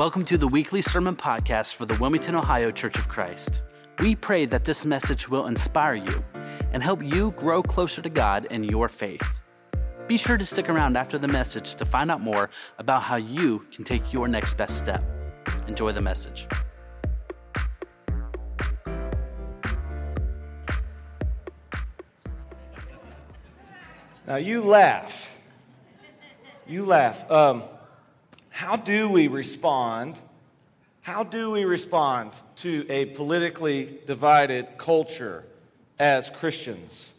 Welcome to the weekly sermon podcast for the Wilmington, Ohio Church of Christ. We pray that this message will inspire you and help you grow closer to God in your faith. Be sure to stick around after the message to find out more about how you can take your next best step. Enjoy the message. Now you laugh. You laugh. Um, how do we respond? How do we respond to a politically divided culture as Christians?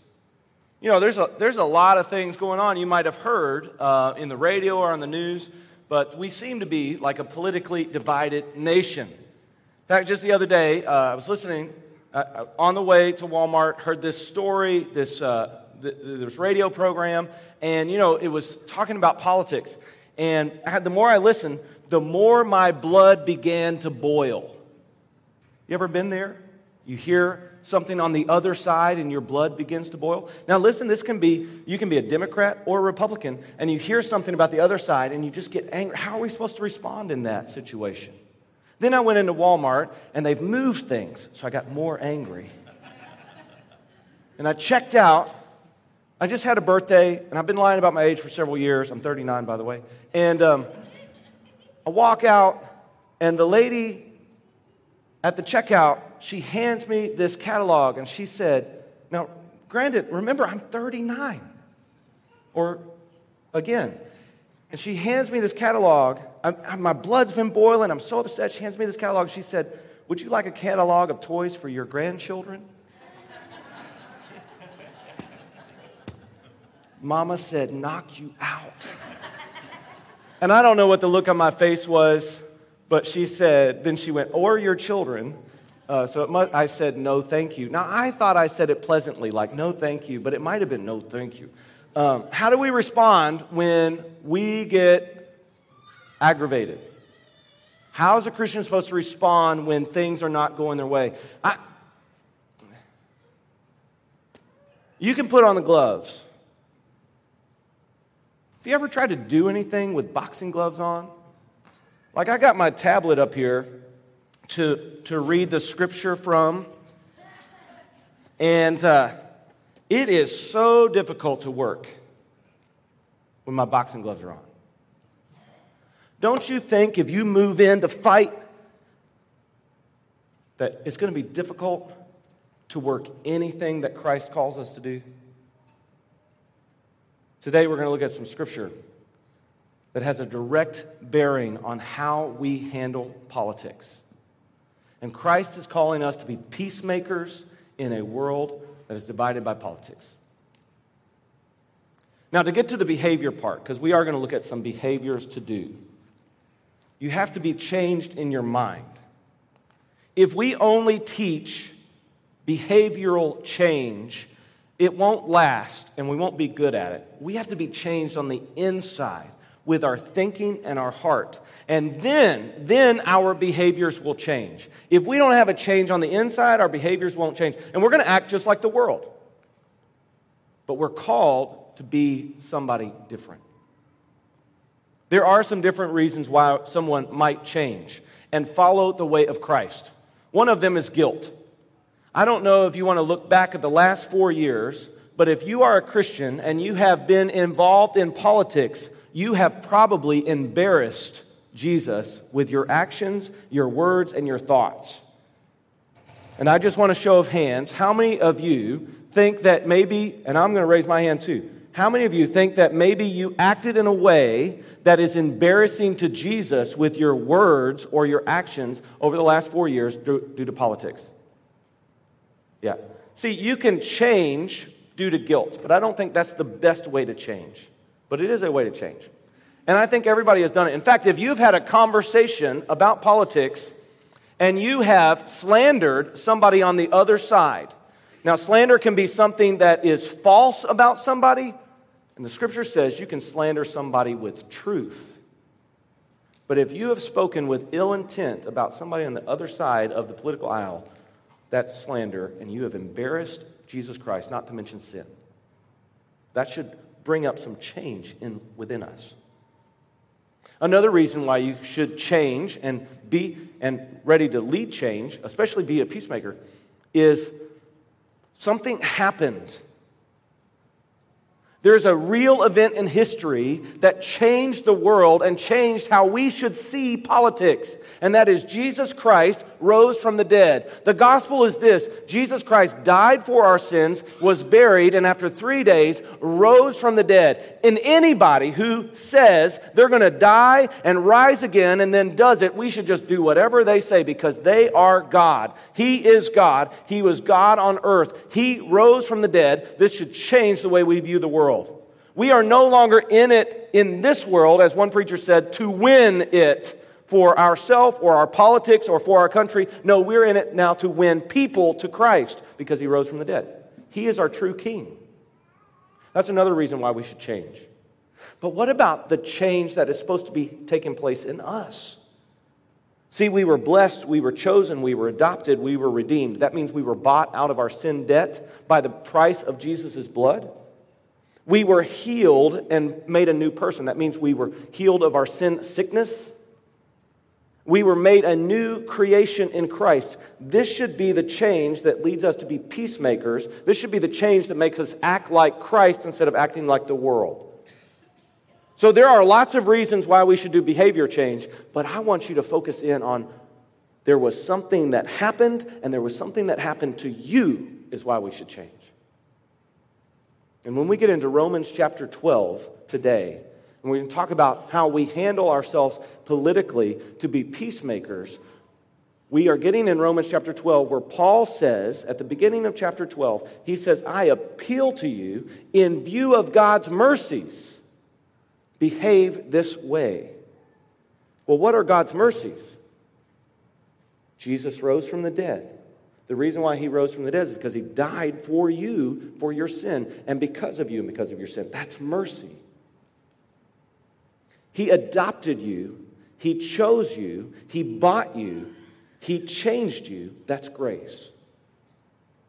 You know, there's a, there's a lot of things going on you might have heard uh, in the radio or on the news, but we seem to be like a politically divided nation. In fact, just the other day, uh, I was listening uh, on the way to Walmart, heard this story, this uh, this radio program, and you know, it was talking about politics. And had, the more I listened, the more my blood began to boil. You ever been there? You hear something on the other side and your blood begins to boil. Now, listen, this can be, you can be a Democrat or a Republican, and you hear something about the other side and you just get angry. How are we supposed to respond in that situation? Then I went into Walmart and they've moved things, so I got more angry. and I checked out I just had a birthday, and I've been lying about my age for several years. I'm 39, by the way. And um, I walk out, and the lady at the checkout, she hands me this catalog, and she said, Now, granted, remember, I'm 39. Or again, and she hands me this catalog. I'm, my blood's been boiling. I'm so upset. She hands me this catalog. She said, Would you like a catalog of toys for your grandchildren? Mama said, knock you out. and I don't know what the look on my face was, but she said, then she went, or your children. Uh, so I said, no, thank you. Now, I thought I said it pleasantly, like, no, thank you, but it might have been no, thank you. Um, how do we respond when we get aggravated? How is a Christian supposed to respond when things are not going their way? I, you can put on the gloves. Have you ever tried to do anything with boxing gloves on? Like, I got my tablet up here to, to read the scripture from, and uh, it is so difficult to work when my boxing gloves are on. Don't you think if you move in to fight, that it's going to be difficult to work anything that Christ calls us to do? Today, we're going to look at some scripture that has a direct bearing on how we handle politics. And Christ is calling us to be peacemakers in a world that is divided by politics. Now, to get to the behavior part, because we are going to look at some behaviors to do, you have to be changed in your mind. If we only teach behavioral change it won't last and we won't be good at it. We have to be changed on the inside with our thinking and our heart. And then, then our behaviors will change. If we don't have a change on the inside, our behaviors won't change. And we're going to act just like the world. But we're called to be somebody different. There are some different reasons why someone might change and follow the way of Christ. One of them is guilt. I don't know if you want to look back at the last four years, but if you are a Christian and you have been involved in politics, you have probably embarrassed Jesus with your actions, your words, and your thoughts. And I just want a show of hands. How many of you think that maybe, and I'm going to raise my hand too, how many of you think that maybe you acted in a way that is embarrassing to Jesus with your words or your actions over the last four years due, due to politics? Yeah. See, you can change due to guilt, but I don't think that's the best way to change. But it is a way to change. And I think everybody has done it. In fact, if you've had a conversation about politics and you have slandered somebody on the other side, now slander can be something that is false about somebody, and the scripture says you can slander somebody with truth. But if you have spoken with ill intent about somebody on the other side of the political aisle, that slander and you have embarrassed Jesus Christ, not to mention sin. That should bring up some change in, within us. Another reason why you should change and be and ready to lead change, especially be a peacemaker, is something happened there's a real event in history that changed the world and changed how we should see politics. And that is Jesus Christ rose from the dead. The gospel is this Jesus Christ died for our sins, was buried, and after three days rose from the dead. And anybody who says they're going to die and rise again and then does it, we should just do whatever they say because they are God. He is God. He was God on earth. He rose from the dead. This should change the way we view the world. We are no longer in it in this world, as one preacher said, to win it for ourselves or our politics or for our country. No, we're in it now to win people to Christ because he rose from the dead. He is our true king. That's another reason why we should change. But what about the change that is supposed to be taking place in us? See, we were blessed, we were chosen, we were adopted, we were redeemed. That means we were bought out of our sin debt by the price of Jesus' blood. We were healed and made a new person. That means we were healed of our sin sickness. We were made a new creation in Christ. This should be the change that leads us to be peacemakers. This should be the change that makes us act like Christ instead of acting like the world. So, there are lots of reasons why we should do behavior change, but I want you to focus in on there was something that happened, and there was something that happened to you, is why we should change. And when we get into Romans chapter 12 today, and we can talk about how we handle ourselves politically to be peacemakers, we are getting in Romans chapter 12 where Paul says, at the beginning of chapter 12, he says, I appeal to you in view of God's mercies, behave this way. Well, what are God's mercies? Jesus rose from the dead. The reason why he rose from the dead is because he died for you, for your sin, and because of you and because of your sin. That's mercy. He adopted you, he chose you, he bought you, he changed you. That's grace.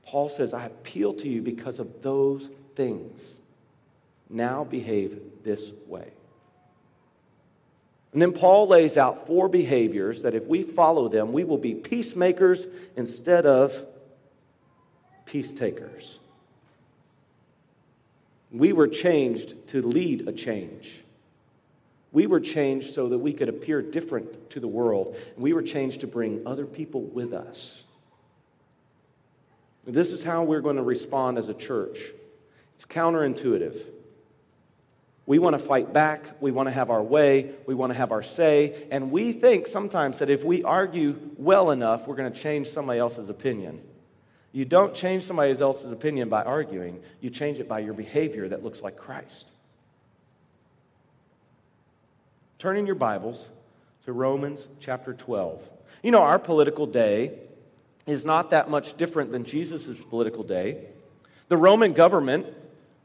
Paul says, I appeal to you because of those things. Now behave this way. And then Paul lays out four behaviors that if we follow them, we will be peacemakers instead of peace takers. We were changed to lead a change. We were changed so that we could appear different to the world. We were changed to bring other people with us. This is how we're going to respond as a church. It's counterintuitive. We want to fight back. We want to have our way. We want to have our say. And we think sometimes that if we argue well enough, we're going to change somebody else's opinion. You don't change somebody else's opinion by arguing, you change it by your behavior that looks like Christ. Turn in your Bibles to Romans chapter 12. You know, our political day is not that much different than Jesus' political day. The Roman government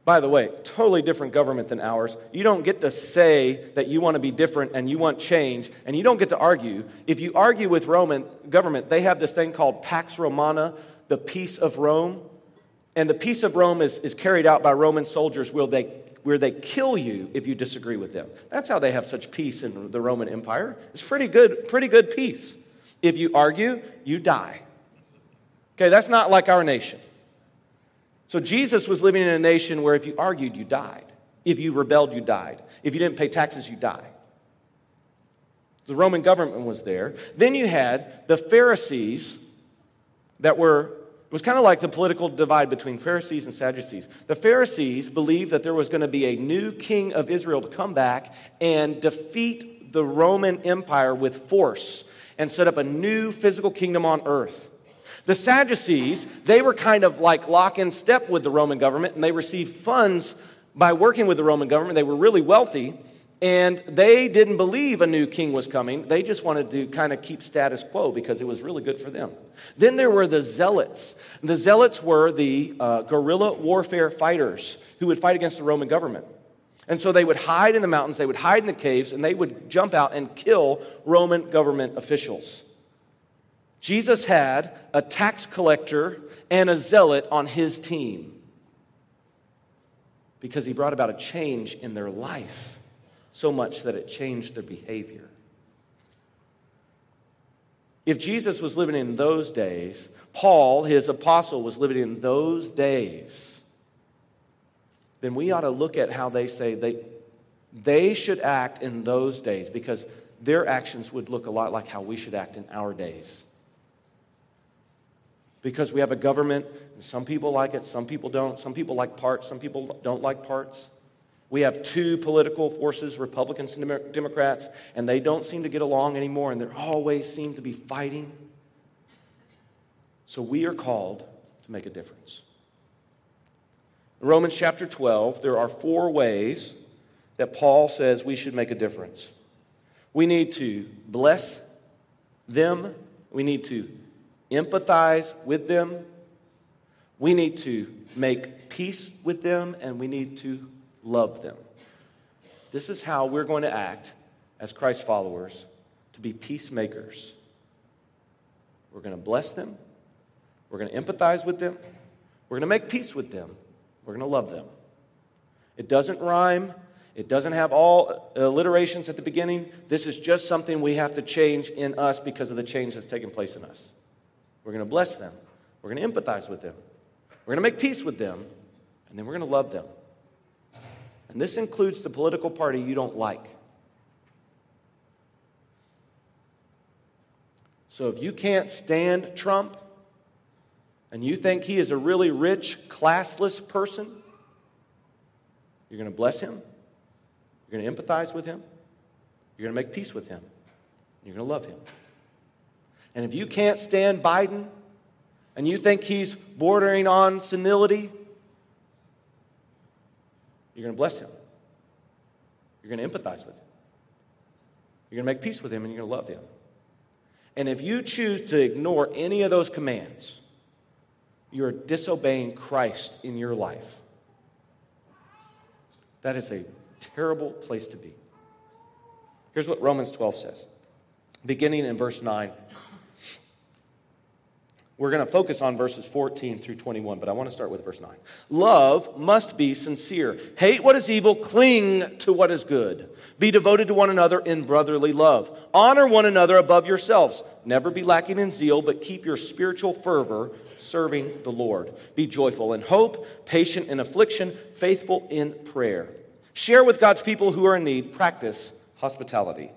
by the way, totally different government than ours. You don't get to say that you want to be different and you want change, and you don't get to argue. If you argue with Roman government, they have this thing called Pax Romana, the peace of Rome. And the peace of Rome is, is carried out by Roman soldiers where they, where they kill you if you disagree with them. That's how they have such peace in the Roman Empire. It's pretty good, pretty good peace. If you argue, you die. Okay, that's not like our nation. So Jesus was living in a nation where if you argued, you died. If you rebelled, you died. If you didn't pay taxes, you died. The Roman government was there. Then you had the Pharisees that were, it was kind of like the political divide between Pharisees and Sadducees. The Pharisees believed that there was going to be a new king of Israel to come back and defeat the Roman Empire with force and set up a new physical kingdom on earth. The Sadducees, they were kind of like lock in step with the Roman government, and they received funds by working with the Roman government. They were really wealthy, and they didn't believe a new king was coming. They just wanted to kind of keep status quo because it was really good for them. Then there were the zealots. The zealots were the uh, guerrilla warfare fighters who would fight against the Roman government. And so they would hide in the mountains, they would hide in the caves, and they would jump out and kill Roman government officials. Jesus had a tax collector and a zealot on his team because he brought about a change in their life. so much that it changed their behavior. If Jesus was living in those days, Paul, his apostle, was living in those days, then we ought to look at how they say they, they should act in those days because their actions would look a lot like how we should act in our days. Because we have a government, and some people like it, some people don't. Some people like parts, some people don't like parts. We have two political forces, Republicans and Democrats, and they don't seem to get along anymore, and they always seem to be fighting. So we are called to make a difference. In Romans chapter 12, there are four ways that Paul says we should make a difference. We need to bless them, we need to empathize with them, we need to make peace with them, and we need to love them. This is how we're going to act as Christ followers to be peacemakers. We're going to bless them, we're going to empathize with them, we're going to make peace with them, we're going to love them. It doesn't rhyme. It doesn't have all alliterations at the beginning. This is just something we have to change in us because of the change that's taken place in us. We're going to bless them. We're going to empathize with them. We're going to make peace with them. And then we're going to love them. And this includes the political party you don't like. So if you can't stand Trump and you think he is a really rich, classless person, you're going to bless him. You're going to empathize with him. You're going to make peace with him. You're going to love him. And if you can't stand Biden and you think he's bordering on senility, you're going to bless him. You're going to empathize with him. You're going to make peace with him and you're going to love him. And if you choose to ignore any of those commands, you're disobeying Christ in your life. That is a terrible place to be. Here's what Romans 12 says, beginning in verse 9. We're going to focus on verses 14 through 21, but I want to start with verse 9. Love must be sincere. Hate what is evil, cling to what is good. Be devoted to one another in brotherly love. Honor one another above yourselves. Never be lacking in zeal, but keep your spiritual fervor serving the Lord. Be joyful in hope, patient in affliction, faithful in prayer. Share with God's people who are in need. Practice hospitality.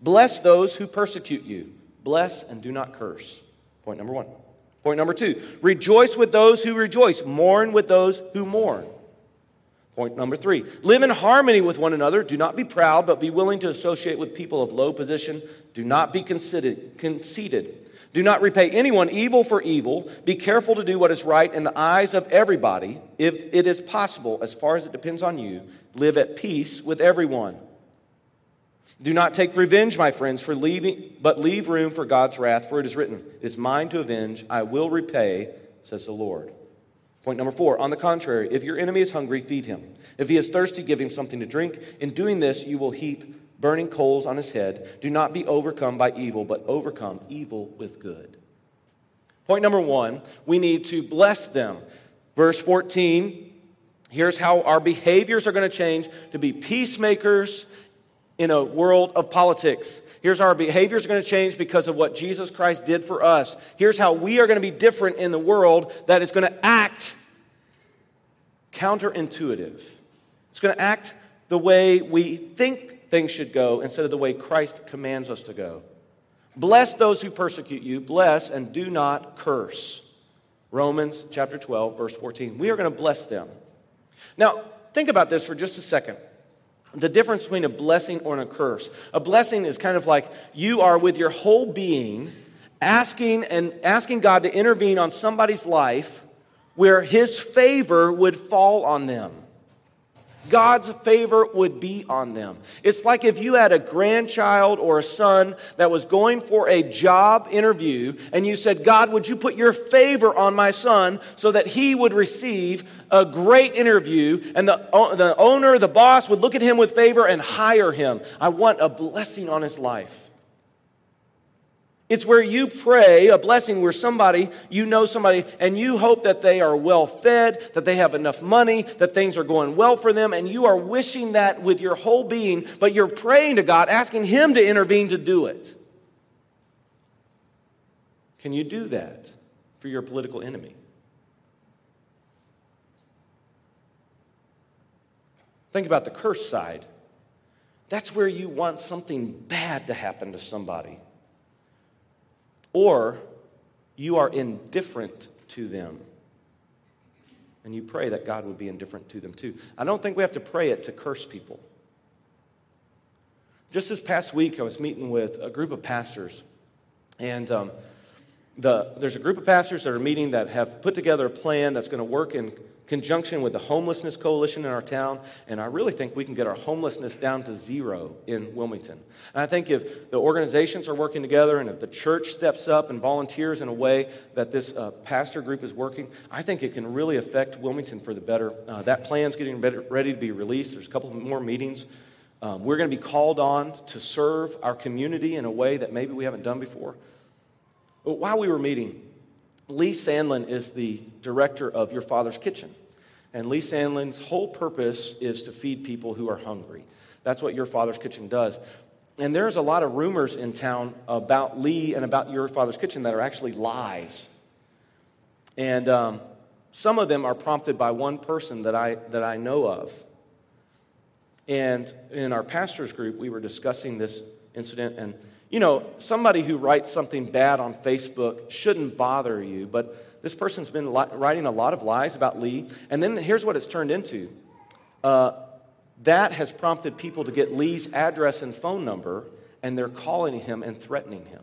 Bless those who persecute you. Bless and do not curse. Point number one. Point number two rejoice with those who rejoice, mourn with those who mourn. Point number three live in harmony with one another. Do not be proud, but be willing to associate with people of low position. Do not be conceited. Do not repay anyone evil for evil. Be careful to do what is right in the eyes of everybody. If it is possible, as far as it depends on you, live at peace with everyone. Do not take revenge, my friends, for leaving, but leave room for God's wrath, for it is written, It is mine to avenge, I will repay, says the Lord. Point number four, on the contrary, if your enemy is hungry, feed him. If he is thirsty, give him something to drink. In doing this, you will heap burning coals on his head. Do not be overcome by evil, but overcome evil with good. Point number one, we need to bless them. Verse 14, here's how our behaviors are going to change to be peacemakers in a world of politics. Here's our behaviors are going to change because of what Jesus Christ did for us. Here's how we are going to be different in the world that is going to act counterintuitive. It's going to act the way we think things should go instead of the way Christ commands us to go. Bless those who persecute you, bless and do not curse. Romans chapter 12, verse 14. We are going to bless them. Now, think about this for just a second the difference between a blessing or a curse. A blessing is kind of like you are with your whole being asking and asking God to intervene on somebody's life where his favor would fall on them. God's favor would be on them. It's like if you had a grandchild or a son that was going for a job interview and you said, God, would you put your favor on my son so that he would receive a great interview and the, the owner, the boss would look at him with favor and hire him? I want a blessing on his life. It's where you pray a blessing where somebody, you know somebody, and you hope that they are well fed, that they have enough money, that things are going well for them, and you are wishing that with your whole being, but you're praying to God, asking Him to intervene to do it. Can you do that for your political enemy? Think about the curse side. That's where you want something bad to happen to somebody. Or you are indifferent to them. And you pray that God would be indifferent to them too. I don't think we have to pray it to curse people. Just this past week, I was meeting with a group of pastors, and um, the, there's a group of pastors that are meeting that have put together a plan that's going to work in conjunction with the homelessness coalition in our town, and I really think we can get our homelessness down to zero in Wilmington. And I think if the organizations are working together and if the church steps up and volunteers in a way that this uh, pastor group is working, I think it can really affect Wilmington for the better. Uh, that plan's getting ready to be released. There's a couple more meetings. Um, we're going to be called on to serve our community in a way that maybe we haven't done before. But while we were meeting, Lee Sandlin is the director of Your Father's Kitchen. And Lee Sandlin's whole purpose is to feed people who are hungry. That's what Your Father's Kitchen does. And there's a lot of rumors in town about Lee and about Your Father's Kitchen that are actually lies. And um, some of them are prompted by one person that I, that I know of. And in our pastor's group, we were discussing this incident. And, you know, somebody who writes something bad on Facebook shouldn't bother you, but this person's been writing a lot of lies about Lee. And then here's what it's turned into uh, that has prompted people to get Lee's address and phone number, and they're calling him and threatening him.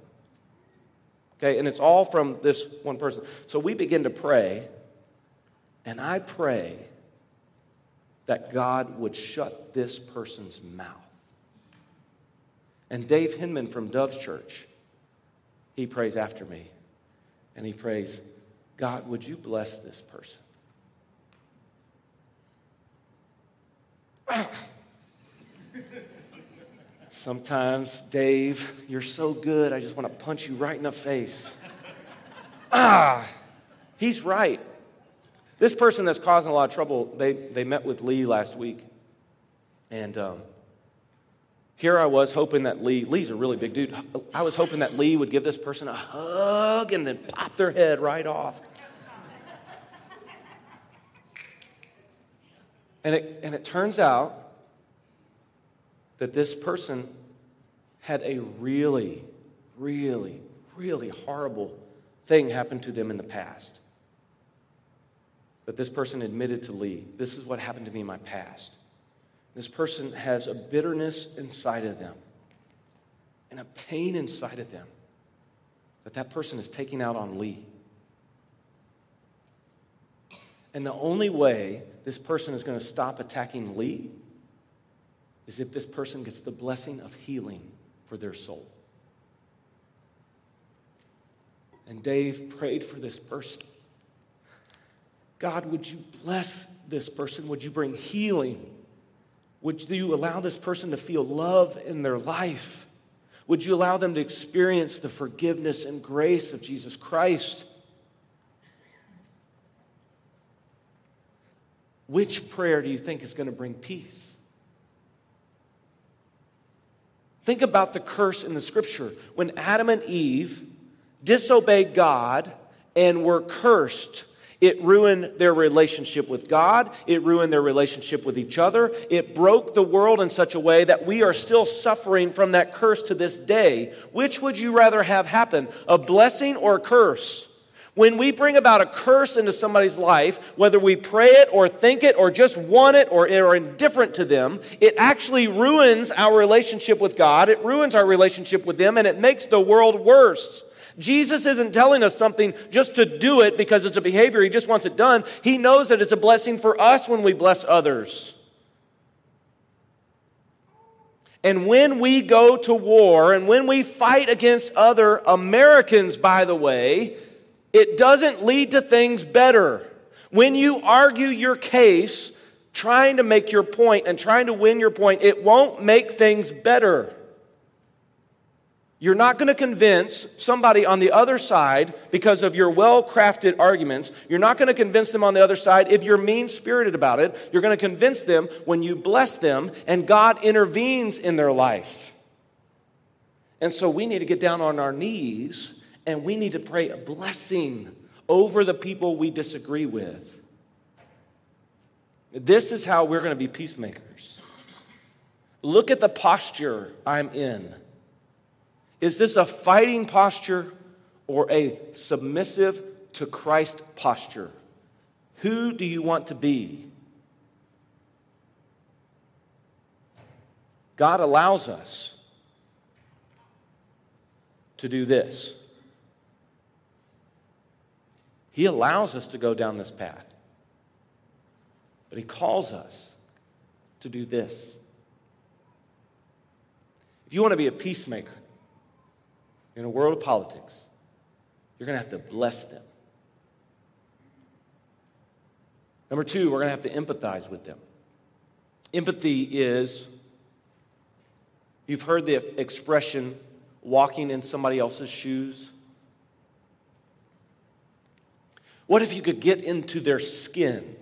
Okay, and it's all from this one person. So we begin to pray, and I pray that God would shut this person's mouth. And Dave Hinman from Dove's Church, he prays after me, and he prays, God, would you bless this person? Sometimes, Dave, you're so good, I just want to punch you right in the face. ah, he's right. This person that's causing a lot of trouble, they, they met with Lee last week. And um, here I was hoping that Lee, Lee's a really big dude. I was hoping that Lee would give this person a hug and then pop their head right off. And it, and it turns out that this person had a really, really, really horrible thing happen to them in the past. That this person admitted to Lee, this is what happened to me in my past. This person has a bitterness inside of them and a pain inside of them that that person is taking out on Lee. And the only way this person is going to stop attacking Lee is if this person gets the blessing of healing for their soul. And Dave prayed for this person. God, would you bless this person? Would you bring healing? Would you allow this person to feel love in their life? Would you allow them to experience the forgiveness and grace of Jesus Christ? Which prayer do you think is going to bring peace? Think about the curse in the scripture. When Adam and Eve disobeyed God and were cursed, it ruined their relationship with God. It ruined their relationship with each other. It broke the world in such a way that we are still suffering from that curse to this day. Which would you rather have happen, a blessing or a curse? When we bring about a curse into somebody's life, whether we pray it or think it or just want it or are indifferent to them, it actually ruins our relationship with God. It ruins our relationship with them and it makes the world worse. Jesus isn't telling us something just to do it because it's a behavior. He just wants it done. He knows that it's a blessing for us when we bless others. And when we go to war and when we fight against other Americans, by the way, it doesn't lead to things better. When you argue your case, trying to make your point and trying to win your point, it won't make things better. You're not going to convince somebody on the other side because of your well crafted arguments. You're not going to convince them on the other side if you're mean spirited about it. You're going to convince them when you bless them and God intervenes in their life. And so we need to get down on our knees and we need to pray a blessing over the people we disagree with. This is how we're going to be peacemakers. Look at the posture I'm in. Is this a fighting posture or a submissive to Christ posture? Who do you want to be? God allows us to do this. He allows us to go down this path. But He calls us to do this. If you want to be a peacemaker, in a world of politics, you're going to have to bless them. Number two, we're going to have to empathize with them. Empathy is, you've heard the expression, walking in somebody else's shoes. What if you could get into their skin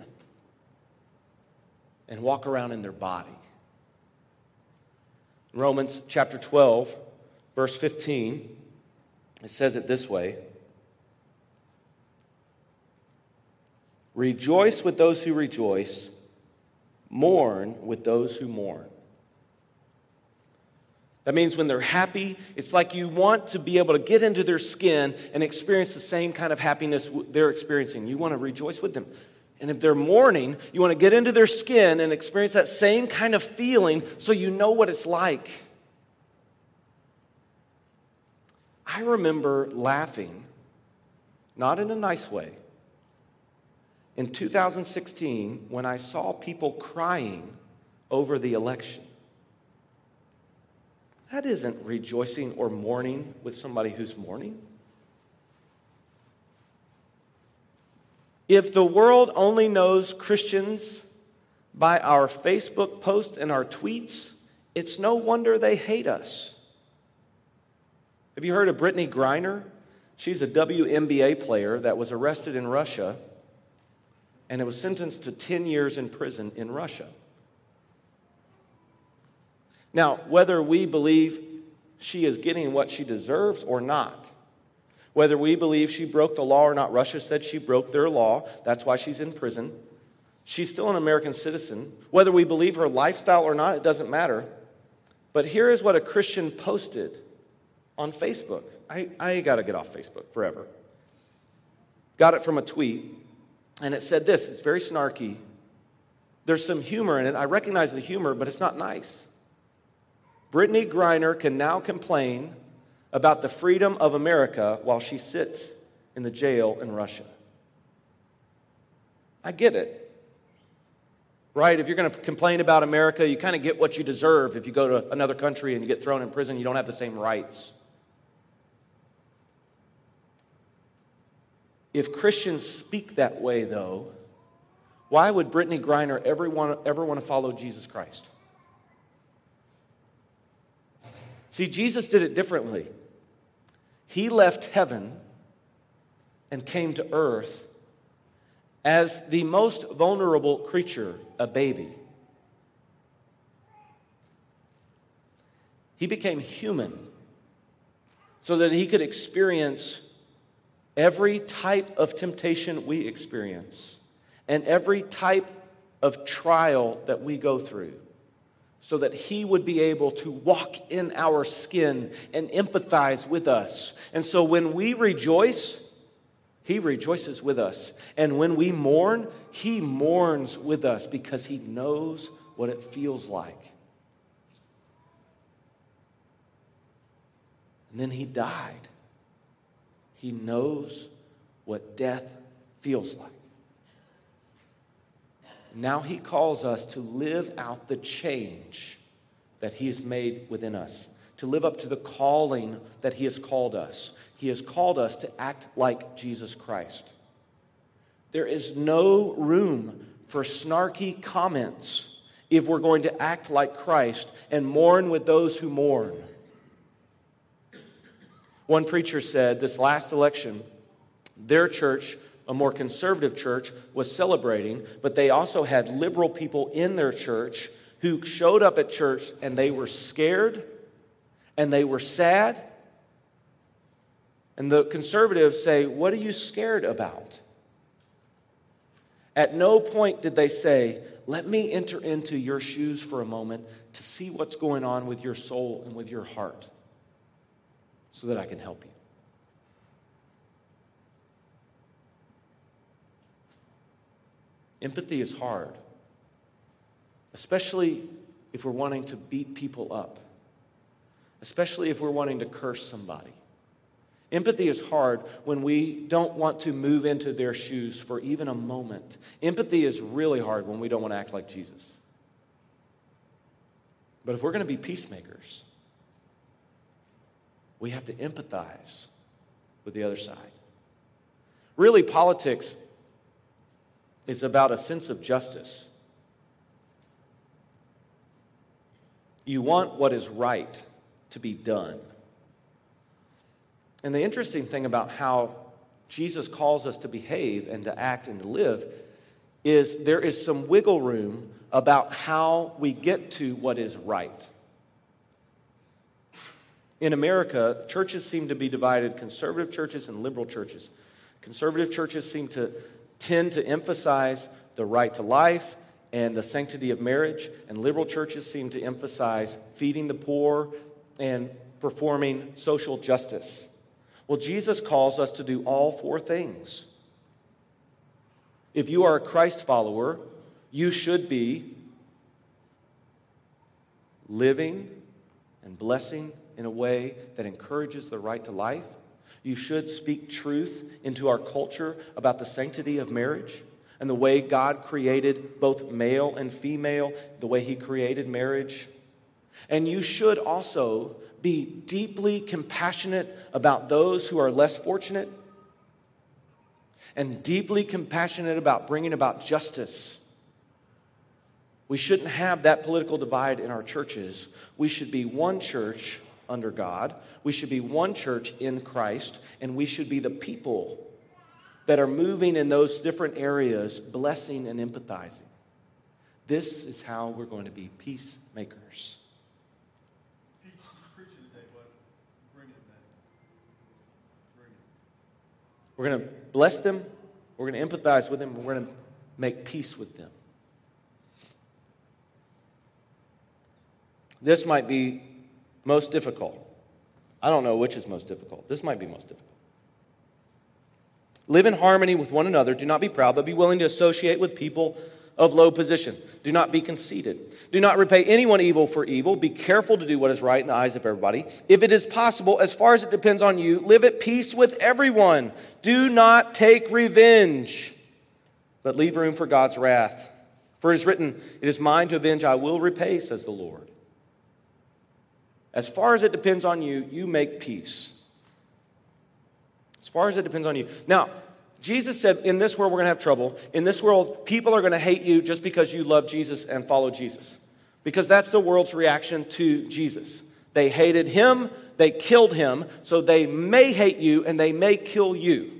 and walk around in their body? Romans chapter 12, verse 15 it says it this way Rejoice with those who rejoice, mourn with those who mourn. That means when they're happy, it's like you want to be able to get into their skin and experience the same kind of happiness they're experiencing. You want to rejoice with them. And if they're mourning, you want to get into their skin and experience that same kind of feeling so you know what it's like. I remember laughing, not in a nice way, in 2016 when I saw people crying over the election. That isn't rejoicing or mourning with somebody who's mourning. If the world only knows Christians by our Facebook posts and our tweets, it's no wonder they hate us. Have you heard of Brittney Griner? She's a WNBA player that was arrested in Russia and it was sentenced to 10 years in prison in Russia. Now, whether we believe she is getting what she deserves or not, whether we believe she broke the law or not, Russia said she broke their law. That's why she's in prison. She's still an American citizen. Whether we believe her lifestyle or not, it doesn't matter. But here is what a Christian posted on Facebook. I, I got to get off Facebook forever. Got it from a tweet, and it said this it's very snarky. There's some humor in it. I recognize the humor, but it's not nice. Brittney Griner can now complain about the freedom of America while she sits in the jail in Russia. I get it. Right? If you're going to complain about America, you kind of get what you deserve. If you go to another country and you get thrown in prison, you don't have the same rights. If Christians speak that way, though, why would Brittney Griner ever want, ever want to follow Jesus Christ? See, Jesus did it differently. He left heaven and came to earth as the most vulnerable creature, a baby. He became human so that he could experience every type of temptation we experience and every type of trial that we go through so that he would be able to walk in our skin and empathize with us. And so when we rejoice, he rejoices with us. And when we mourn, he mourns with us because he knows what it feels like. And then he died he knows what death feels like. Now he calls us to live out the change that he has made within us, to live up to the calling that he has called us. He has called us to act like Jesus Christ. There is no room for snarky comments if we're going to act like Christ and mourn with those who mourn. One preacher said this last election, their church, a more conservative church, was celebrating, but they also had liberal people in their church who showed up at church and they were scared and they were sad. And the conservatives say, What are you scared about? At no point did they say, Let me enter into your shoes for a moment to see what's going on with your soul and with your heart so that I can help you. Empathy is hard, especially if we're wanting to beat people up, especially if we're wanting to curse somebody. Empathy is hard when we don't want to move into their shoes for even a moment. Empathy is really hard when we don't want to act like Jesus. But if we're going to be peacemakers, we have to empathize with the other side. Really, politics is about a sense of justice. You want what is right to be done. And the interesting thing about how Jesus calls us to behave and to act and to live is there is some wiggle room about how we get to what is right. In America, churches seem to be divided conservative churches and liberal churches. Conservative churches seem to tend to emphasize the right to life and the sanctity of marriage, and liberal churches seem to emphasize feeding the poor and performing social justice. Well, Jesus calls us to do all four things. If you are a Christ follower, you should be living and blessing in a way that encourages the right to life. You should speak truth into our culture about the sanctity of marriage and the way God created both male and female, the way He created marriage. And you should also be deeply compassionate about those who are less fortunate and deeply compassionate about bringing about justice. We shouldn't have that political divide in our churches. We should be one church under God. We should be one church in Christ, and we should be the people that are moving in those different areas, blessing and empathizing. This is how we're going to be peacemakers. We're going to bless them, we're going to empathize with them, we're going to make peace with them. This might be most difficult. I don't know which is most difficult. This might be most difficult. Live in harmony with one another. Do not be proud, but be willing to associate with people of low position. Do not be conceited. Do not repay anyone evil for evil. Be careful to do what is right in the eyes of everybody. If it is possible, as far as it depends on you, live at peace with everyone. Do not take revenge, but leave room for God's wrath. For it is written, It is mine to avenge, I will repay, says the Lord. As far as it depends on you, you make peace. As far as it depends on you. Now, Jesus said, in this world, we're going to have trouble. In this world, people are going to hate you just because you love Jesus and follow Jesus. Because that's the world's reaction to Jesus. They hated him, they killed him, so they may hate you and they may kill you.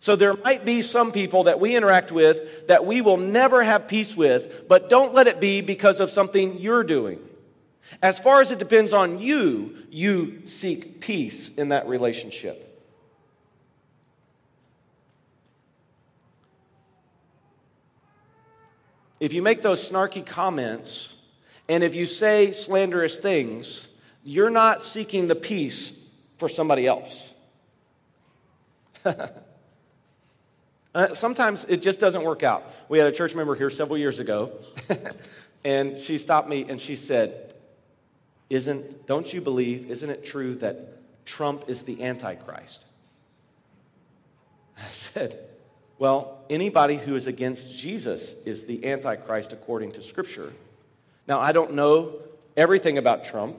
So there might be some people that we interact with that we will never have peace with, but don't let it be because of something you're doing. As far as it depends on you, you seek peace in that relationship. If you make those snarky comments and if you say slanderous things, you're not seeking the peace for somebody else. uh, sometimes it just doesn't work out. We had a church member here several years ago, and she stopped me and she said, isn't, don't you believe, isn't it true that Trump is the Antichrist? I said, well, anybody who is against Jesus is the Antichrist according to Scripture. Now, I don't know everything about Trump,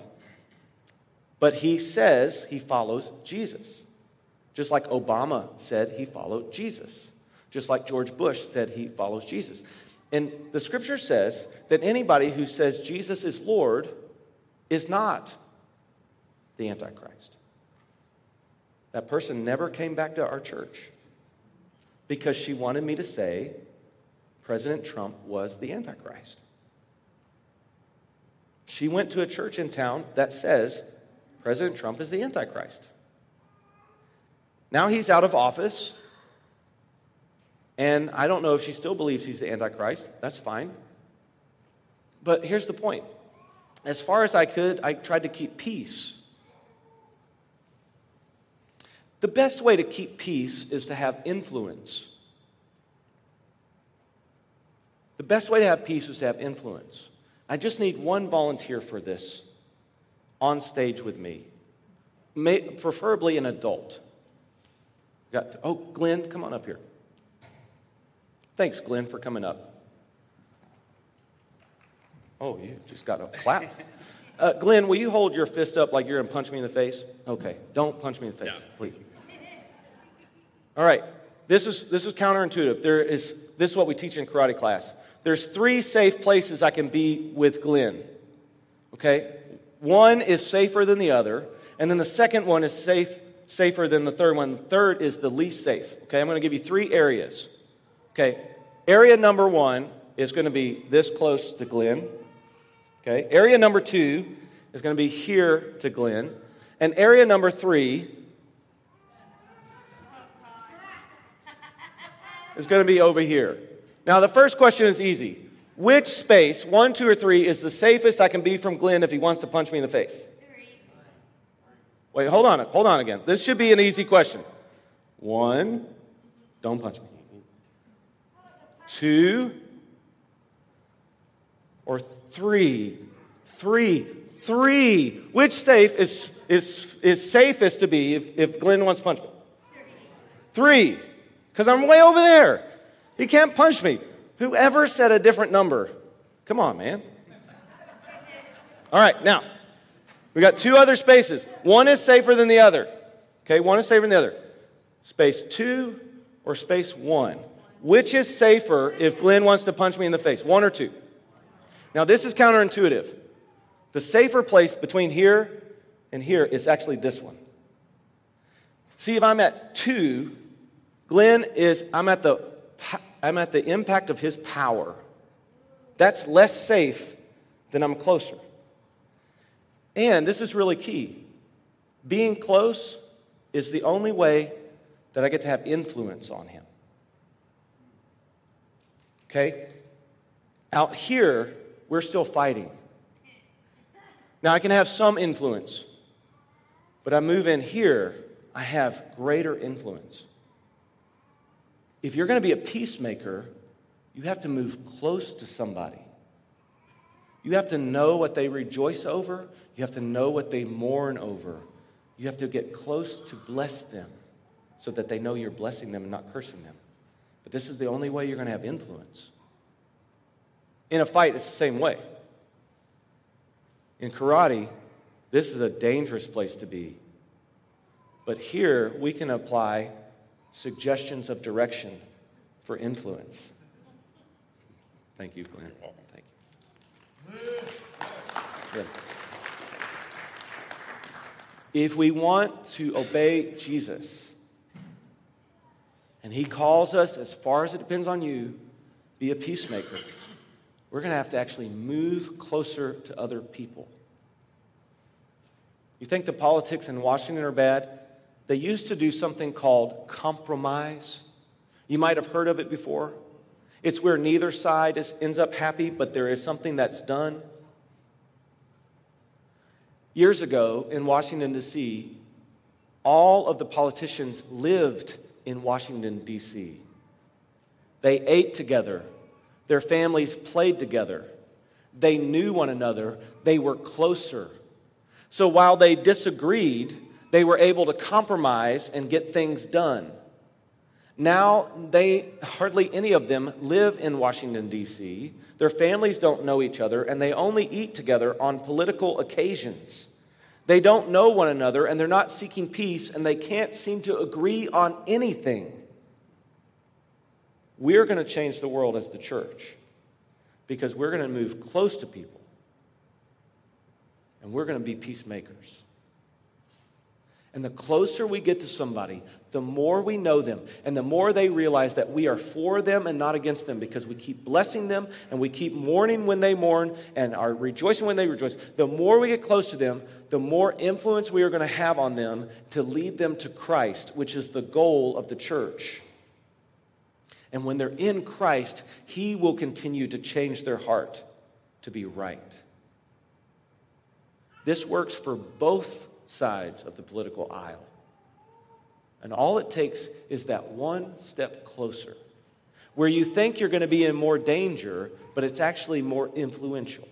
but he says he follows Jesus. Just like Obama said he followed Jesus. Just like George Bush said he follows Jesus. And the scripture says that anybody who says Jesus is Lord is not the Antichrist. That person never came back to our church because she wanted me to say President Trump was the Antichrist. She went to a church in town that says President Trump is the Antichrist. Now he's out of office, and I don't know if she still believes he's the Antichrist. That's fine. But here's the point as far as I could, I tried to keep peace. The best way to keep peace is to have influence. The best way to have peace is to have influence. I just need one volunteer for this on stage with me, May, preferably an adult. Got, oh, Glenn, come on up here. Thanks, Glenn, for coming up. Oh, you just got a clap. Uh, Glenn, will you hold your fist up like you're going to punch me in the face? Okay, don't punch me in the face, yeah. please. All right, this is, this is counterintuitive. There is, this is what we teach in karate class. There's three safe places I can be with Glenn. Okay? One is safer than the other, and then the second one is safe, safer than the third one. The third is the least safe. Okay, I'm going to give you three areas. Okay, area number one is going to be this close to Glenn. Okay, area number two is going to be here to Glenn. And area number three is going to be over here. Now, the first question is easy. Which space, one, two, or three, is the safest I can be from Glenn if he wants to punch me in the face? Wait, hold on, hold on again. This should be an easy question. One, don't punch me. Two, or three. Three. Three. Which safe is, is, is safest to be if, if Glenn wants to punch me? Three. Because I'm way over there. He can't punch me. Whoever said a different number? Come on, man. All right, now, we got two other spaces. One is safer than the other. Okay, one is safer than the other. Space two or space one? Which is safer if Glenn wants to punch me in the face? One or two? Now, this is counterintuitive. The safer place between here and here is actually this one. See, if I'm at two, Glenn is, I'm at the, I'm at the impact of his power. That's less safe than I'm closer. And this is really key. Being close is the only way that I get to have influence on him. Okay? Out here, we're still fighting. Now, I can have some influence, but I move in here, I have greater influence. If you're going to be a peacemaker, you have to move close to somebody. You have to know what they rejoice over, you have to know what they mourn over. You have to get close to bless them so that they know you're blessing them and not cursing them. But this is the only way you're going to have influence. In a fight, it's the same way. In karate, this is a dangerous place to be. But here, we can apply suggestions of direction for influence. Thank you, Glenn. Thank you. If we want to obey Jesus, and he calls us, as far as it depends on you, be a peacemaker we're going to have to actually move closer to other people. You think the politics in Washington are bad? They used to do something called compromise. You might have heard of it before. It's where neither side is, ends up happy, but there is something that's done. Years ago in Washington, D.C., all of the politicians lived in Washington, D.C. They ate together, their families played together. They knew one another. They were closer. So while they disagreed, they were able to compromise and get things done. Now, they hardly any of them live in Washington, D.C. Their families don't know each other, and they only eat together on political occasions. They don't know one another, and they're not seeking peace, and they can't seem to agree on anything. We're going to change the world as the church because we're going to move close to people and we're going to be peacemakers. And the closer we get to somebody, the more we know them, and the more they realize that we are for them and not against them because we keep blessing them and we keep mourning when they mourn and are rejoicing when they rejoice. The more we get close to them, the more influence we are going to have on them to lead them to Christ, which is the goal of the church. And when they're in Christ, He will continue to change their heart to be right. This works for both sides of the political aisle. And all it takes is that one step closer, where you think you're going to be in more danger, but it's actually more influential.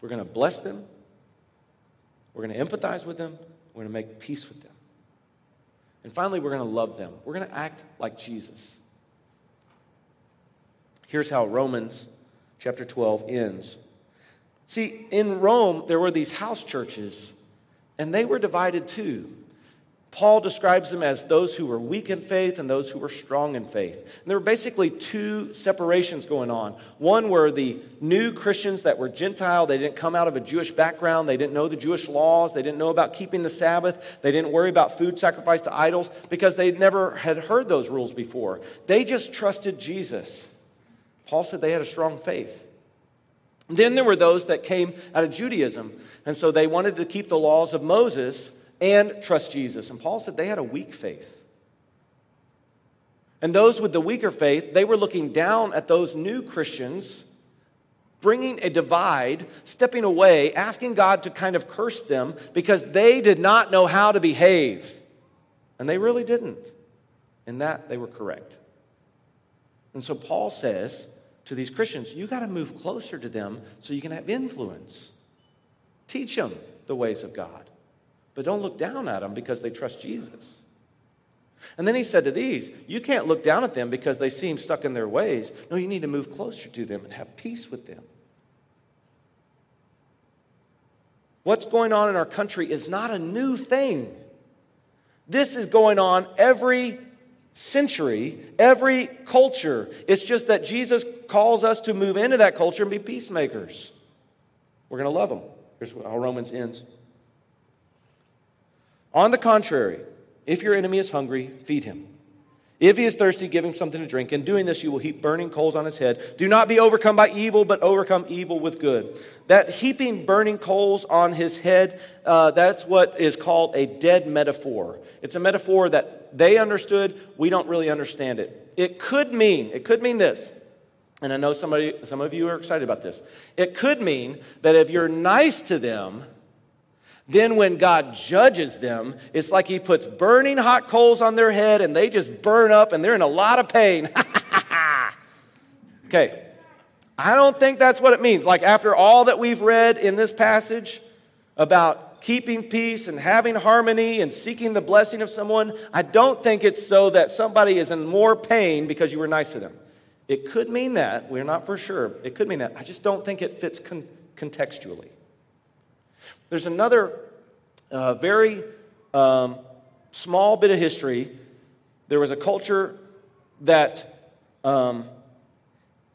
We're going to bless them, we're going to empathize with them, we're going to make peace with them. And finally, we're going to love them. We're going to act like Jesus. Here's how Romans chapter 12 ends. See, in Rome, there were these house churches, and they were divided too. Paul describes them as those who were weak in faith and those who were strong in faith. And there were basically two separations going on. One were the new Christians that were Gentile. They didn't come out of a Jewish background. They didn't know the Jewish laws. They didn't know about keeping the Sabbath. They didn't worry about food sacrificed to idols because they never had heard those rules before. They just trusted Jesus. Paul said they had a strong faith. Then there were those that came out of Judaism, and so they wanted to keep the laws of Moses and trust Jesus. And Paul said they had a weak faith. And those with the weaker faith, they were looking down at those new Christians, bringing a divide, stepping away, asking God to kind of curse them because they did not know how to behave. And they really didn't. In that, they were correct. And so Paul says, to these Christians, you got to move closer to them so you can have influence. Teach them the ways of God, but don't look down at them because they trust Jesus. And then he said to these, You can't look down at them because they seem stuck in their ways. No, you need to move closer to them and have peace with them. What's going on in our country is not a new thing. This is going on every century, every culture. It's just that Jesus calls us to move into that culture and be peacemakers. We're going to love them. Here's how Romans ends. On the contrary, if your enemy is hungry, feed him. If he is thirsty, give him something to drink. In doing this, you will heap burning coals on his head. Do not be overcome by evil, but overcome evil with good. That heaping burning coals on his head, uh, that's what is called a dead metaphor. It's a metaphor that they understood. We don't really understand it. It could mean, it could mean this. And I know somebody, some of you are excited about this. It could mean that if you're nice to them, then, when God judges them, it's like He puts burning hot coals on their head and they just burn up and they're in a lot of pain. okay, I don't think that's what it means. Like, after all that we've read in this passage about keeping peace and having harmony and seeking the blessing of someone, I don't think it's so that somebody is in more pain because you were nice to them. It could mean that. We're not for sure. It could mean that. I just don't think it fits con- contextually. There's another uh, very um, small bit of history. There was a culture that, um,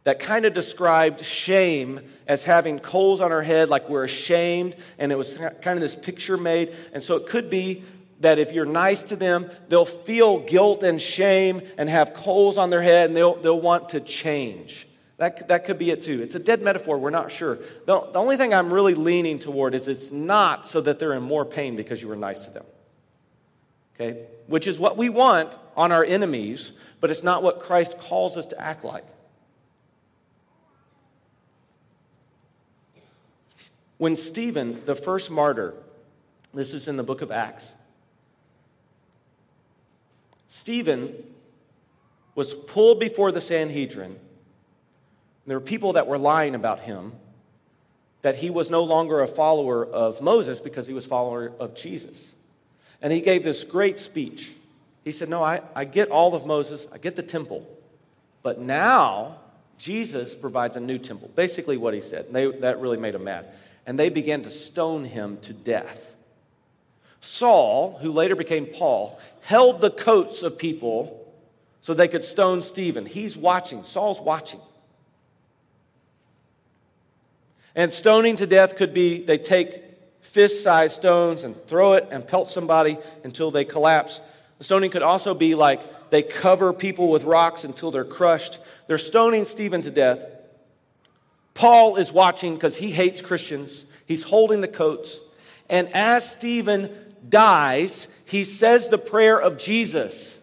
that kind of described shame as having coals on our head, like we're ashamed, and it was kind of this picture made. And so it could be that if you're nice to them, they'll feel guilt and shame and have coals on their head, and they'll, they'll want to change. That, that could be it too. It's a dead metaphor. We're not sure. The, the only thing I'm really leaning toward is it's not so that they're in more pain because you were nice to them. Okay? Which is what we want on our enemies, but it's not what Christ calls us to act like. When Stephen, the first martyr, this is in the book of Acts, Stephen was pulled before the Sanhedrin there were people that were lying about him, that he was no longer a follower of Moses because he was follower of Jesus. And he gave this great speech. He said, No, I, I get all of Moses, I get the temple, but now Jesus provides a new temple. Basically, what he said. They, that really made him mad. And they began to stone him to death. Saul, who later became Paul, held the coats of people so they could stone Stephen. He's watching, Saul's watching. And stoning to death could be they take fist sized stones and throw it and pelt somebody until they collapse. Stoning could also be like they cover people with rocks until they're crushed. They're stoning Stephen to death. Paul is watching because he hates Christians. He's holding the coats. And as Stephen dies, he says the prayer of Jesus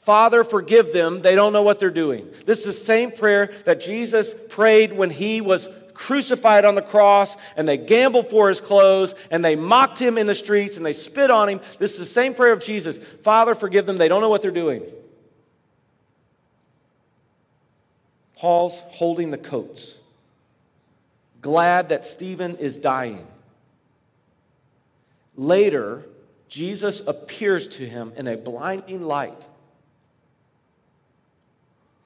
Father, forgive them. They don't know what they're doing. This is the same prayer that Jesus prayed when he was crucified on the cross and they gambled for his clothes and they mocked him in the streets and they spit on him. This is the same prayer of Jesus Father, forgive them. They don't know what they're doing. Paul's holding the coats, glad that Stephen is dying. Later, Jesus appears to him in a blinding light.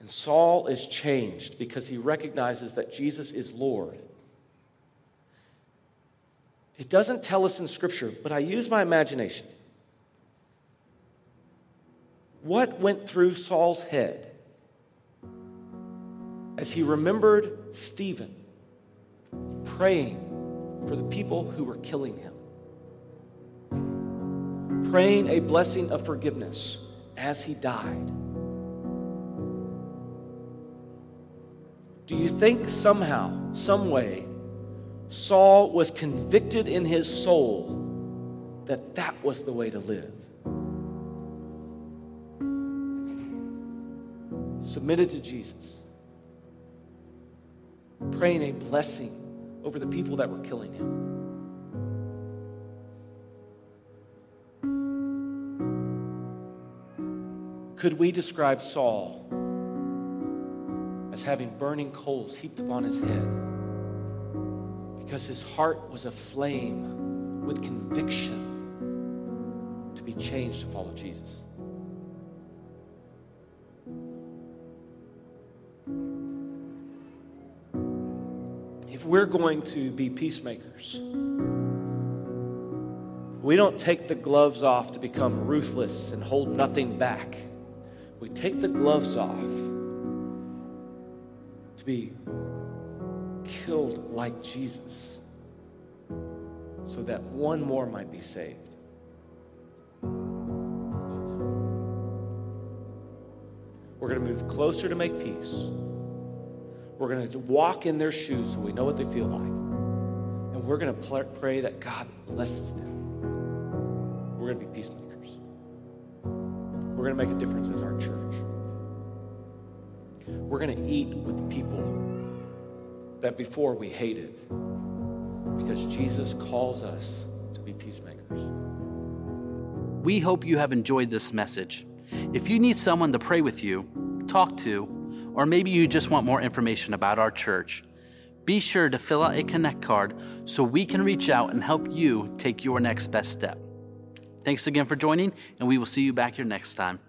And Saul is changed because he recognizes that Jesus is Lord. It doesn't tell us in Scripture, but I use my imagination. What went through Saul's head as he remembered Stephen praying for the people who were killing him? Praying a blessing of forgiveness as he died. Do you think somehow, some way, Saul was convicted in his soul that that was the way to live? Submitted to Jesus, praying a blessing over the people that were killing him. Could we describe Saul as having burning coals heaped upon his head because his heart was aflame with conviction to be changed to follow Jesus. If we're going to be peacemakers, we don't take the gloves off to become ruthless and hold nothing back. We take the gloves off to be killed like Jesus so that one more might be saved. We're going to move closer to make peace. We're going to walk in their shoes so we know what they feel like. And we're going to pray that God blesses them. We're going to be peacemakers. We're going to make a difference as our church. We're going to eat with people that before we hated because Jesus calls us to be peacemakers. We hope you have enjoyed this message. If you need someone to pray with you, talk to, or maybe you just want more information about our church, be sure to fill out a Connect card so we can reach out and help you take your next best step. Thanks again for joining, and we will see you back here next time.